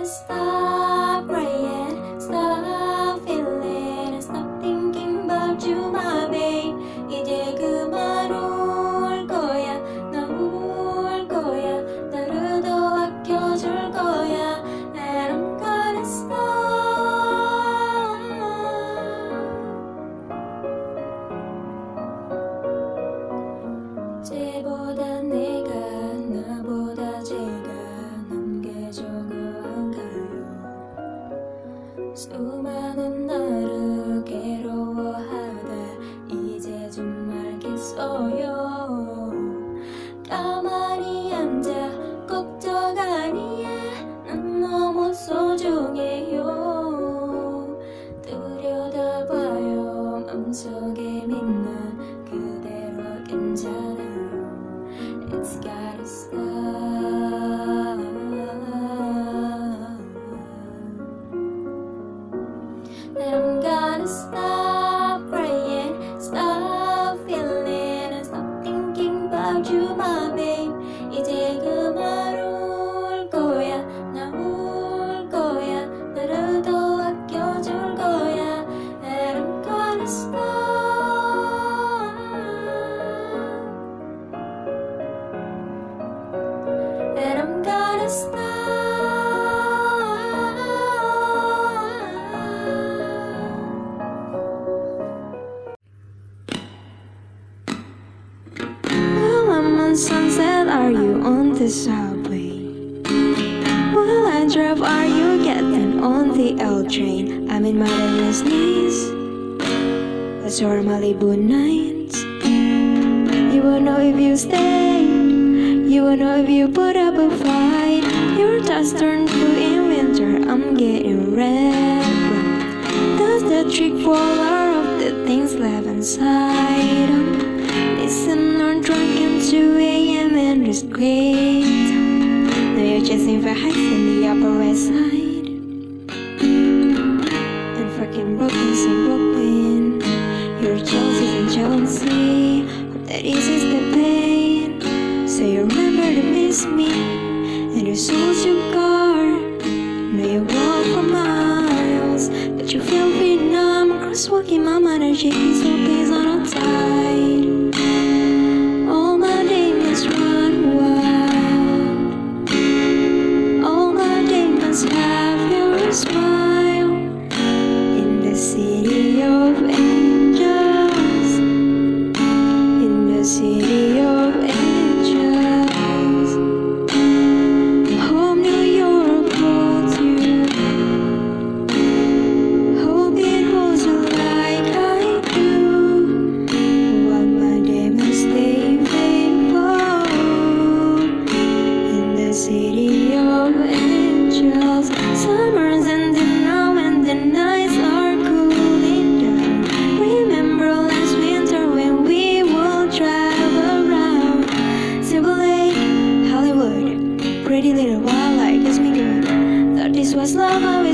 the stars. Two men and sunset are you on the subway? Will I drive? Are you getting on the L train? I'm in my endless knees. That's your Malibu nights. You will know if you stay. You will know if you put up a fight. Your dust turned blue in winter. I'm getting red. Does the trick for all of the things left inside. is great. The riches in the heights in the upper west side. And freaking Brooklyn, so Brooklyn. Your Jones is in Chelsea, But that eases the pain. So you remember to miss me. And your soul's your car. Know you walk for miles. But you feel numb. Crosswalking, my energy so. city.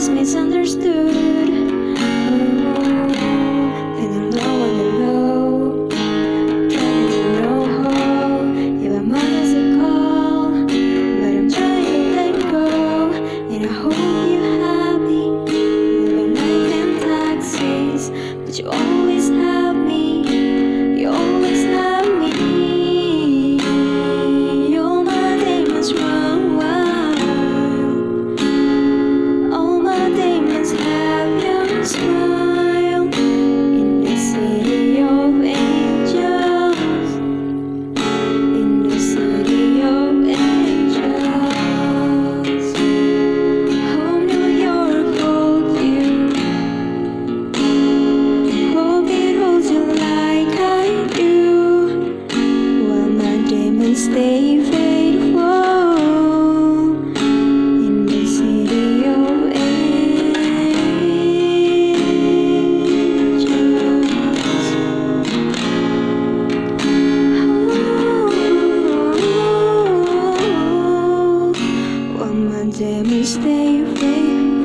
misunderstood. my damage, stay free.